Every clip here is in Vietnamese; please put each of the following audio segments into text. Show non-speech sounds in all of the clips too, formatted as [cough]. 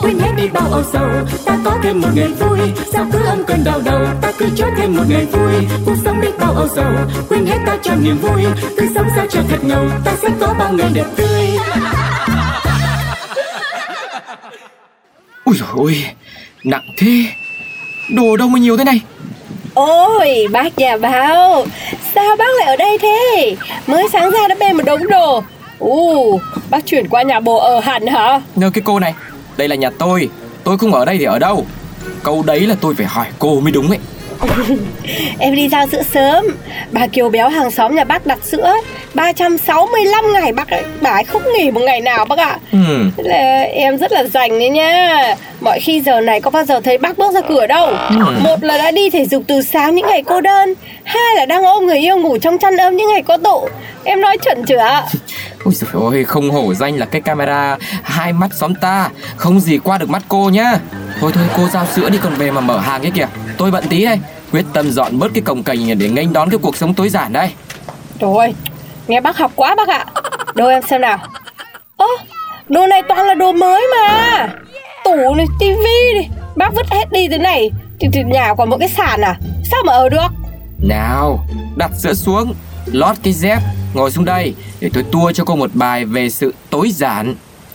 quên hết đi bao âu sầu. Ta có thêm một ngày vui. Sao cứ âm cơn đau đầu? Ta cứ cho thêm một ngày vui. Cuộc sống đi bao âu sầu. Quên hết ta cho niềm vui. Cứ sống sao cho thật ngầu. Ta sẽ có bao ngày đẹp tươi. Ui dồi ôi, nặng thế. Đồ đâu mà nhiều thế này? Ôi, bác nhà báo. Sao bác lại ở đây thế? Mới sáng ra đã bê một đống đồ. Ồ, bác chuyển qua nhà bồ ở hẳn hả? Nhờ cái cô này đây là nhà tôi. Tôi không ở đây thì ở đâu. Câu đấy là tôi phải hỏi cô mới đúng ấy. Em đi giao sữa sớm. Bà Kiều béo hàng xóm nhà bác đặt sữa. 365 ngày bác ấy Bà ấy không nghỉ một ngày nào bác ạ. Ừ. Là em rất là rảnh đấy nha Mọi khi giờ này có bao giờ thấy bác bước ra cửa đâu. Ừ. Một là đã đi thể dục từ sáng những ngày cô đơn. Hai là đang ôm người yêu ngủ trong chăn ấm những ngày có tụ. Em nói chuẩn chưa ạ? [laughs] Ôi dồi ôi, không hổ danh là cái camera Hai mắt xóm ta. Không gì qua được mắt cô nhá Thôi thôi cô giao sữa đi còn về mà mở hàng cái kìa. Tôi bận tí đây. Quyết tâm dọn bớt cái cồng cành để nghênh đón cái cuộc sống tối giản đây. Rồi, nghe bác học quá bác ạ. Đâu em xem nào. Ơ, đồ này toàn là đồ mới mà. Tủ này, tivi này. Bác vứt hết đi thế này. Thì, thì nhà còn một cái sàn à? Sao mà ở được? Nào, đặt sữa xuống Lót cái dép Ngồi xuống đây Để tôi tua cho cô một bài về sự tối giản.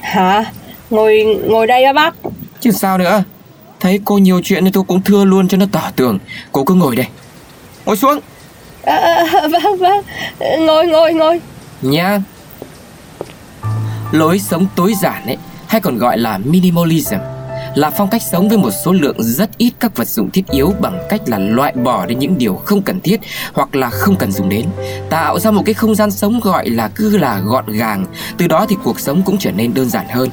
Hả, ngồi ngồi đây á bác Chứ sao nữa? Thấy cô nhiều chuyện thì tôi cũng thưa luôn cho nó tỏ tường Cô cứ ngồi đây. Ngồi xuống. À, à, Vâng, vâng. Ngồi, ngồi, ngồi. Nha. Lối sống tối giản ấy Hay còn gọi là minimalism Là phong cách sống với một số lượng rất ít các vật dụng thiết yếu Bằng cách là loại bỏ đi những điều không cần thiết Hoặc là không cần dùng đến Tạo ra một cái không gian sống gọi là cứ là gọn gàng. Từ đó thì cuộc sống cũng trở nên đơn giản hơn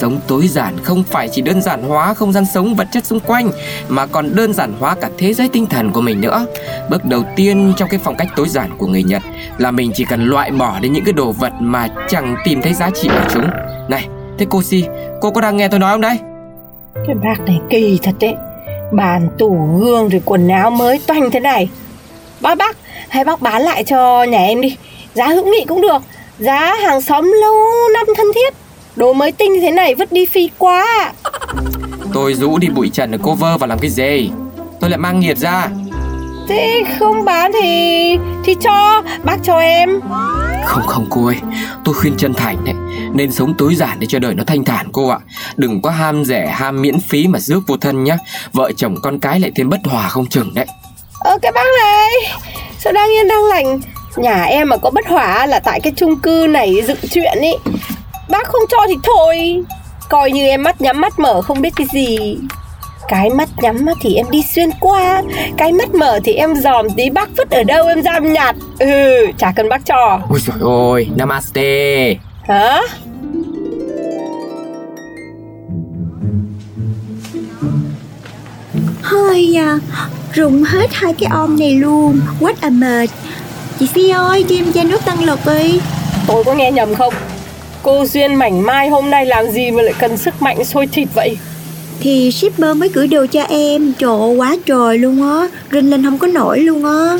Sống tối giản không phải chỉ đơn giản hóa không gian sống vật chất xung quanh Mà còn đơn giản hóa cả thế giới tinh thần của mình nữa. Bước đầu tiên trong cái phong cách tối giản của người Nhật Là mình chỉ cần loại bỏ đi những cái đồ vật mà chẳng tìm thấy giá trị ở chúng. Này, thế cô Si, cô có đang nghe tôi nói không đấy? Cái bác này kỳ thật đấy Bàn tủ gương rồi quần áo mới toanh thế này. Bác bác Hay bác bán lại cho nhà em đi. Giá hữu nghị cũng được. Giá hàng xóm lâu năm thân thiết. Đồ mới tinh thế này vứt đi phi quá Tôi rũ đi bụi trần ở cô vơ và làm cái gì? Tôi lại mang nghiệt ra. Thế không bán thì Thì cho Bác cho em. Không không cô ơi. Tôi khuyên chân thành đấy. Nên sống tối giản để cho đời nó thanh thản cô ạ. Đừng có ham rẻ ham miễn phí mà rước vô thân nhá. Vợ chồng con cái lại thêm bất hòa không chừng đấy. Ờ cái bác này Sao đang yên đang lành? Nhà em mà có bất hỏa là tại cái chung cư này dựng chuyện ý Bác không cho thì thôi. Coi như em mắt nhắm mắt mở không biết cái gì. Cái mắt nhắm mắt thì em đi xuyên qua. Cái mắt mở thì em dòm tí bác vứt ở đâu em giam nhặt. Ừ chả cần bác cho. Ôi trời ơi Namaste. Hả? Hơi à, rụng hết hai cái om này luôn. What a mệt. Chị Phi ơi, cho em chai nước tăng lực đi. Tôi có nghe nhầm không Cô Duyên mảnh mai hôm nay làm gì mà lại cần sức mạnh sôi thịt vậy? Thì shipper mới gửi đồ cho em. Trời quá trời luôn á. Rinh lên không có nổi luôn á.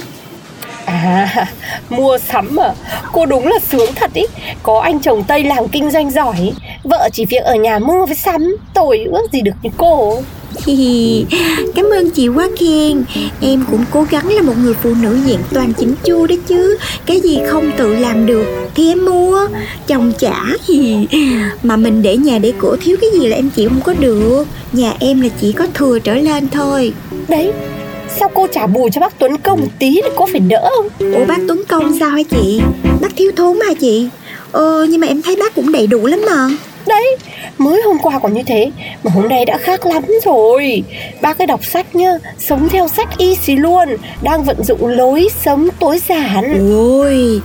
À, [laughs] mua sắm à. Cô đúng là sướng thật ý. Có anh chồng Tây làm kinh doanh giỏi Vợ chỉ việc ở nhà mua với sắm Tôi ước gì được như cô. Hi hi, Cảm ơn chị quá khen Em cũng cố gắng là một người phụ nữ diện toàn chỉnh chu đấy chứ. Cái gì không tự làm được thì em mua. Chồng trả hi. Mà mình để nhà để cửa thiếu cái gì là em chịu không có được. Nhà em là chỉ có thừa trở lên thôi. Đấy Sao cô trả bù cho bác Tuấn Công một tí thì có phải đỡ không? Ủa bác Tuấn Công sao hả chị? Bác thiếu thốn hả chị. Ờ nhưng mà em thấy bác cũng đầy đủ lắm mà Đấy Mới hôm qua còn như thế Mà hôm nay đã khác lắm rồi. Ba cái đọc sách nhá Sống theo sách y xì luôn Đang vận dụng lối sống tối giản. Ôi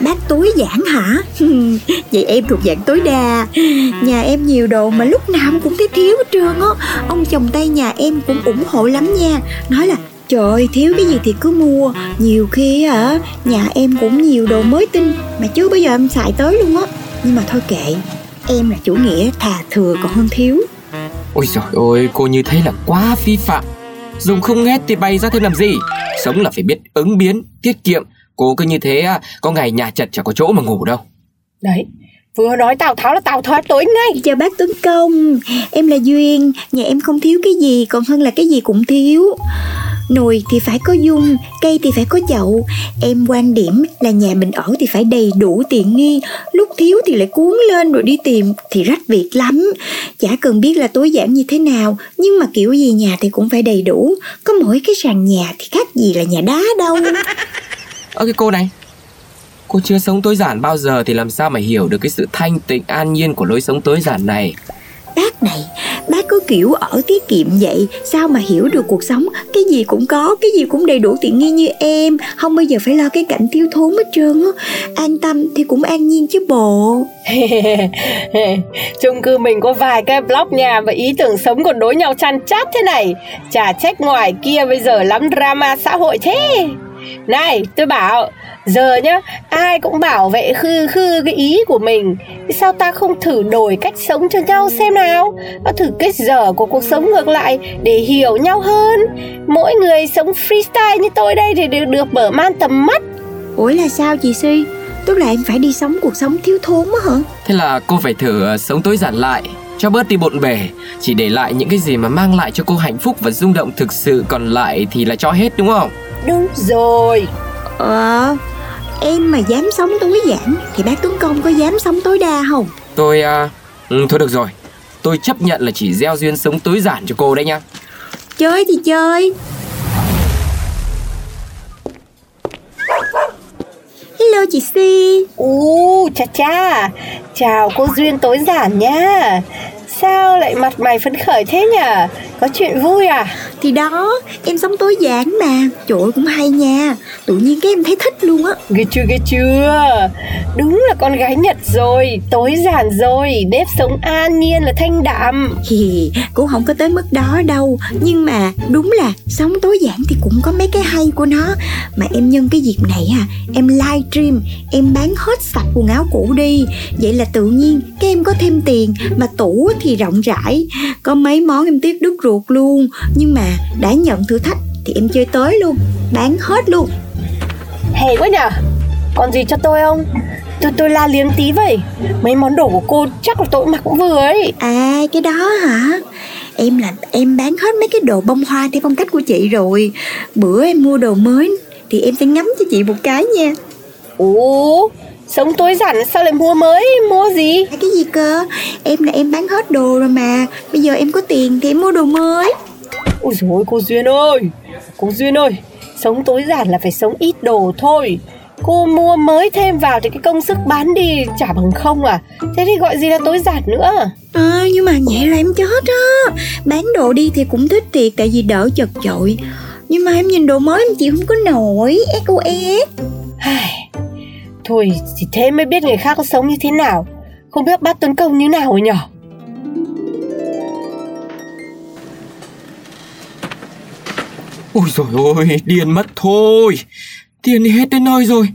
Bác tối giản hả? [laughs] Vậy em thuộc dạng tối đa. Nhà em nhiều đồ mà lúc nào cũng thấy thiếu hết trơn á. Ông chồng Tây nhà em cũng ủng hộ lắm nha. Nói là Trời ơi, thiếu cái gì thì cứ mua. Nhiều khi hả Nhà em cũng nhiều đồ mới tinh Mà chưa bây giờ em xài tới luôn á. Nhưng mà thôi kệ. Em là chủ nghĩa thà thừa còn hơn thiếu. Ôi trời ơi, cô như thế là quá vi phạm. Dùng không hết thì bày ra thêm làm gì? Sống là phải biết ứng biến, tiết kiệm. Cô cứ như thế có ngày nhà chật chẳng có chỗ mà ngủ đâu. Đấy, vừa nói Tào Tháo là Tào Tháo tối ngay. Chào bác Tuấn Công. Em là Duyên Nhà em không thiếu cái gì Còn hơn là cái gì cũng thiếu. Nồi thì phải có dung, cây thì phải có chậu. Em quan điểm là nhà mình ở thì phải đầy đủ tiện nghi Lúc thiếu thì lại cuốn lên rồi đi tìm thì rách việc lắm. Chả cần biết là tối giản như thế nào Nhưng mà kiểu gì nhà thì cũng phải đầy đủ. Có mỗi cái sàn nhà thì khác gì là nhà đá đâu. Ơ cái cô này Cô chưa sống tối giản bao giờ thì làm sao mà hiểu được cái sự thanh tịnh an nhiên của lối sống tối giản này? Bác này, bác có kiểu ở tiết kiệm vậy Sao mà hiểu được cuộc sống? Cái gì cũng có, cái gì cũng đầy đủ tiện nghi như em. Không bao giờ phải lo cái cảnh thiếu thốn hết trơn á. An tâm thì cũng an nhiên chứ bộ. [laughs] Chung cư mình có vài cái blog nhà và ý tưởng sống còn đối nhau chăn chát thế này. Chả trách ngoài kia bây giờ lắm drama xã hội thế. Này tôi bảo Giờ nhá Ai cũng bảo vệ khư khư cái ý của mình. Thì sao ta không thử đổi cách sống cho nhau xem nào? Và thử cái giờ của cuộc sống ngược lại Để hiểu nhau hơn. Mỗi người sống freestyle như tôi đây Thì đều được mở man tầm mắt. Ủa là sao chị Si Tức là em phải đi sống cuộc sống thiếu thốn á hả? Thế là cô phải thử ờ, sống tối giản lại cho bớt đi bộn bề. Chỉ để lại những cái gì mà mang lại cho cô hạnh phúc và rung động thực sự Còn lại thì là cho hết đúng không? Đúng rồi. Ờ Em mà dám sống tối giản Thì bác Tuấn Công có dám sống tối đa không? Tôi à, ừ, Thôi được rồi. Tôi chấp nhận là chỉ gieo duyên sống tối giản cho cô đấy nha. Chơi thì chơi. Hello chị Si Ú cha cha. Chào cô Duyên tối giản nha. Sao lại mặt mày phấn khởi thế nhỉ Có chuyện vui à? Thì đó em sống tối giản mà. Trời ơi cũng hay nha. Tự nhiên cái em thấy thích luôn á. Ghê chưa ghê chưa? Đúng là con gái Nhật rồi Tối giản rồi Nếp sống an nhiên là thanh đạm. Thì cũng không có tới mức đó đâu. Nhưng mà đúng là sống tối giản thì cũng có mấy cái hay của nó. Mà em nhân cái dịp này à Em livestream Em bán hết sạch quần áo cũ đi. Vậy là tự nhiên cái em có thêm tiền Mà tủ thì rộng rãi. Có mấy món em tiếc đứt ruột luôn. Nhưng mà đã nhận thử thách thì em chơi tới luôn. Bán hết luôn. Hay quá nhờ. Còn gì cho tôi không? Tôi tôi la liếm tí vậy. Mấy món đồ của cô chắc là tôi mặc cũng vừa ấy. À cái đó hả? Em là em bán hết mấy cái đồ bông hoa theo phong cách của chị rồi. Bữa em mua đồ mới Thì em sẽ ngắm cho chị một cái nha. Ủa Sống tối giản sao lại mua mới? Mua gì? Cái gì cơ? Em là em bán hết đồ rồi mà. Bây giờ em có tiền thì em mua đồ mới. Ôi dồi cô Duyên ơi! Cô Duyên ơi! Sống tối giản là phải sống ít đồ thôi. Cô mua mới thêm vào thì cái công sức bán đi chả bằng không à? Thế thì gọi gì là tối giản nữa? À nhưng mà vậy là em chết á. Bán đồ đi thì cũng thích thiệt Tại vì đỡ chật chội. Nhưng mà em nhìn đồ mới em chịu không có nổi. SOS Thôi chỉ thế mới biết người khác có sống như thế nào. Không biết bác Tuấn Công như nào rồi nhở? Ôi rồi ôi, điên mất thôi. Tiền hết đến nơi rồi.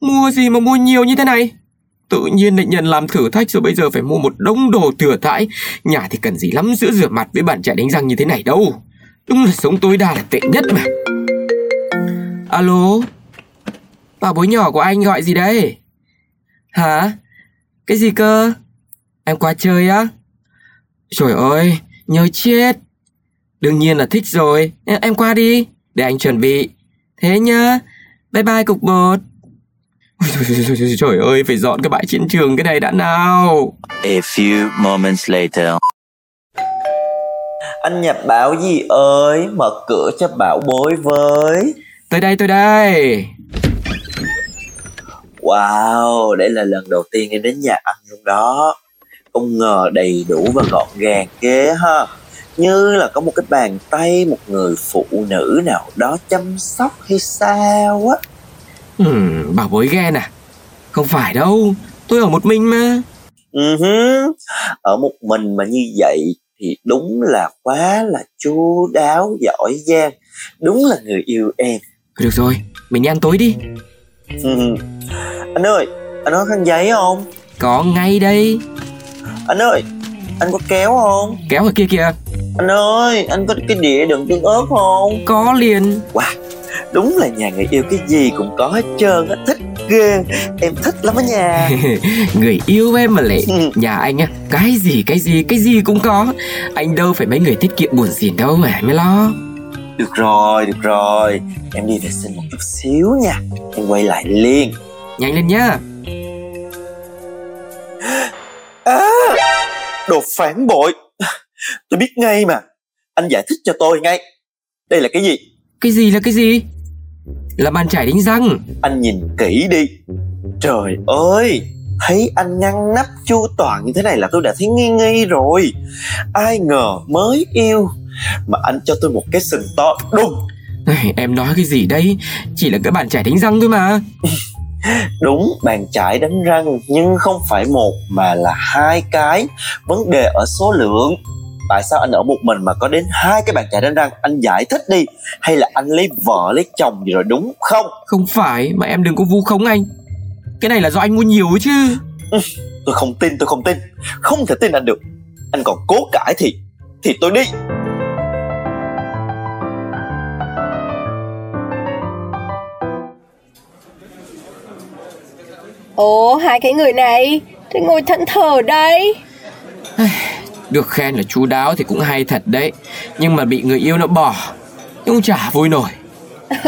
Mua gì mà mua nhiều như thế này? Tự nhiên lại nhận làm thử thách rồi bây giờ phải mua một đống đồ thừa thãi. Nhà thì cần gì lắm giữa rửa mặt với bàn chải đánh răng như thế này đâu. Đúng là sống tối đa là tệ nhất mà. Alo? Bảo bối nhỏ của anh gọi gì đấy? Hả? Cái gì cơ? Em qua chơi á. Trời ơi Nhớ chết. Đương nhiên là thích rồi. Em qua đi Để anh chuẩn bị. Thế nhá. Bye bye cục bột. Trời ơi phải dọn cái bãi chiến trường cái này đã nào. A few moments later. Anh nhập bảo gì ơi? Mở cửa cho bảo bối với. Tới đây tới đây Wow Đây là lần đầu tiên em đến nhà anh luôn đó. Không ngờ đầy đủ và gọn gàng ghê ha. Như là có một cái bàn tay Một người phụ nữ nào đó chăm sóc hay sao á. Ừ, Bảo bối ghen à? Không phải đâu Tôi ở một mình mà. Uh-huh. Ở một mình mà như vậy Thì đúng là quá là chu đáo giỏi giang. Đúng là người yêu em. Được rồi Mình đi ăn tối đi uh-huh. Anh ơi Anh có khăn giấy không? Có ngay đây. Anh ơi Anh có kéo không? Kéo ở kia kìa. Anh ơi Anh có cái đĩa đựng tương ớt không? Có liền. Wow Đúng là nhà người yêu cái gì cũng có hết trơn á. Thích ghê. Em thích lắm á nhà [laughs] Người yêu em mà lệ Nhà anh á Cái gì cái gì cái gì cũng có. Anh đâu phải mấy người tiết kiệm buồn xỉn đâu mà mới lo Được rồi được rồi. Em đi vệ sinh một chút xíu nha. Em quay lại liền. Nhanh lên nhá. À Đồ phản bội. Tôi biết ngay mà. Anh giải thích cho tôi ngay. Đây là cái gì? Cái gì là cái gì? Là bàn chải đánh răng. Anh nhìn kỹ đi. Trời ơi Thấy anh ngăn nắp chu toàn như thế này là tôi đã thấy nghi nghi rồi. Ai ngờ mới yêu Mà anh cho tôi một cái sừng to đùng. Em nói cái gì đây? Chỉ là cái bàn chải đánh răng thôi mà. [laughs] Đúng, bàn chải đánh răng Nhưng không phải một mà là hai cái. Vấn đề ở số lượng. Tại sao anh ở một mình mà có đến hai cái bàn chải đánh răng? Anh giải thích đi. Hay là anh lấy vợ lấy chồng gì rồi đúng không? Không phải mà em đừng có vu khống anh. Cái này là do anh mua nhiều ấy chứ. Ừ, Tôi không tin tôi không tin. Không thể tin anh được. Anh còn cố cãi thì Thì tôi đi Ồ, hai cái người này Thì ngồi thẫn thờ đây Được khen là chú đáo thì cũng hay thật đấy. Nhưng mà bị người yêu nó bỏ Nhưng chả vui nổi. [laughs]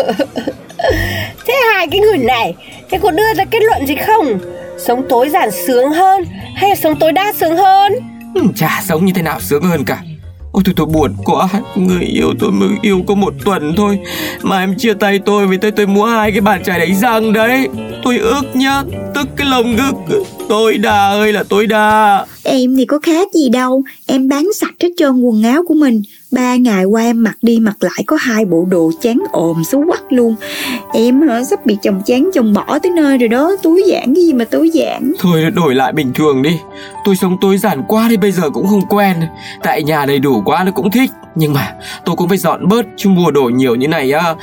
Thế hai cái người này Thế có đưa ra kết luận gì không? Sống tối giản sướng hơn Hay là sống tối đa sướng hơn? Ừ, Chả sống như thế nào sướng hơn cả Ôi tôi tôi buồn quá. Người yêu tôi mới yêu có một tuần thôi. Mà em chia tay tôi vì tôi tôi mua hai cái bàn chải đánh răng đấy. Tôi ước nhá, Tức cái lồng ngực. Tôi đà ơi là tôi đà Em thì có khác gì đâu. Em bán sạch hết trơn quần áo của mình. Ba ngày qua em mặc đi mặc lại có hai bộ đồ chán ồm xấu quắc luôn. Em hả sắp bị chồng chán chồng bỏ tới nơi rồi đó Túi giản cái gì mà túi giản? Thôi đổi lại bình thường đi. Tôi sống tối giản quá thì bây giờ cũng không quen. Tại nhà đầy đủ quá nó cũng thích. Nhưng mà tôi cũng phải dọn bớt Chứ mua đồ nhiều như này á.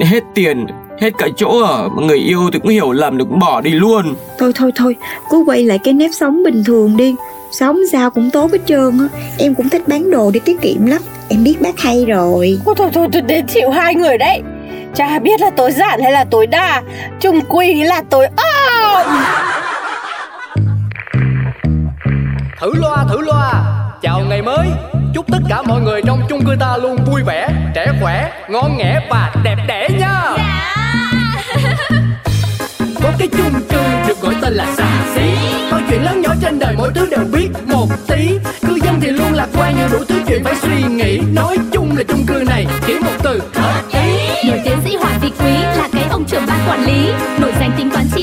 Hết tiền hết cả chỗ ở. Người yêu thì cũng hiểu lầm được cũng bỏ đi luôn. Thôi thôi thôi cứ quay lại cái nếp sống bình thường đi sống sao cũng tốt hết trơn á. Em cũng thích bán đồ để tiết kiệm lắm. Em biết bác hay rồi. Thôi thôi thôi, thôi để chịu hai người đấy. Chả biết là tối giản hay là tối đa. Chung quy là tối ôm thử loa thử loa. Chào ngày mới. Chúc tất cả mọi người trong chung cư ta luôn vui vẻ trẻ khỏe ngon nghẻ và đẹp đẽ nha. Yeah. có cái chung cư được gọi tên là xà xí mọi chuyện lớn nhỏ trên đời mỗi thứ đều biết. Một tí cư dân thì luôn lạc quan nhiều đủ thứ chuyện phải suy nghĩ. Nói chung là chung cư này chỉ một từ. Hợp ý nổi tiến sĩ hoàng vị quý là cái ông trưởng ban quản lý. Nổi danh tính toán chi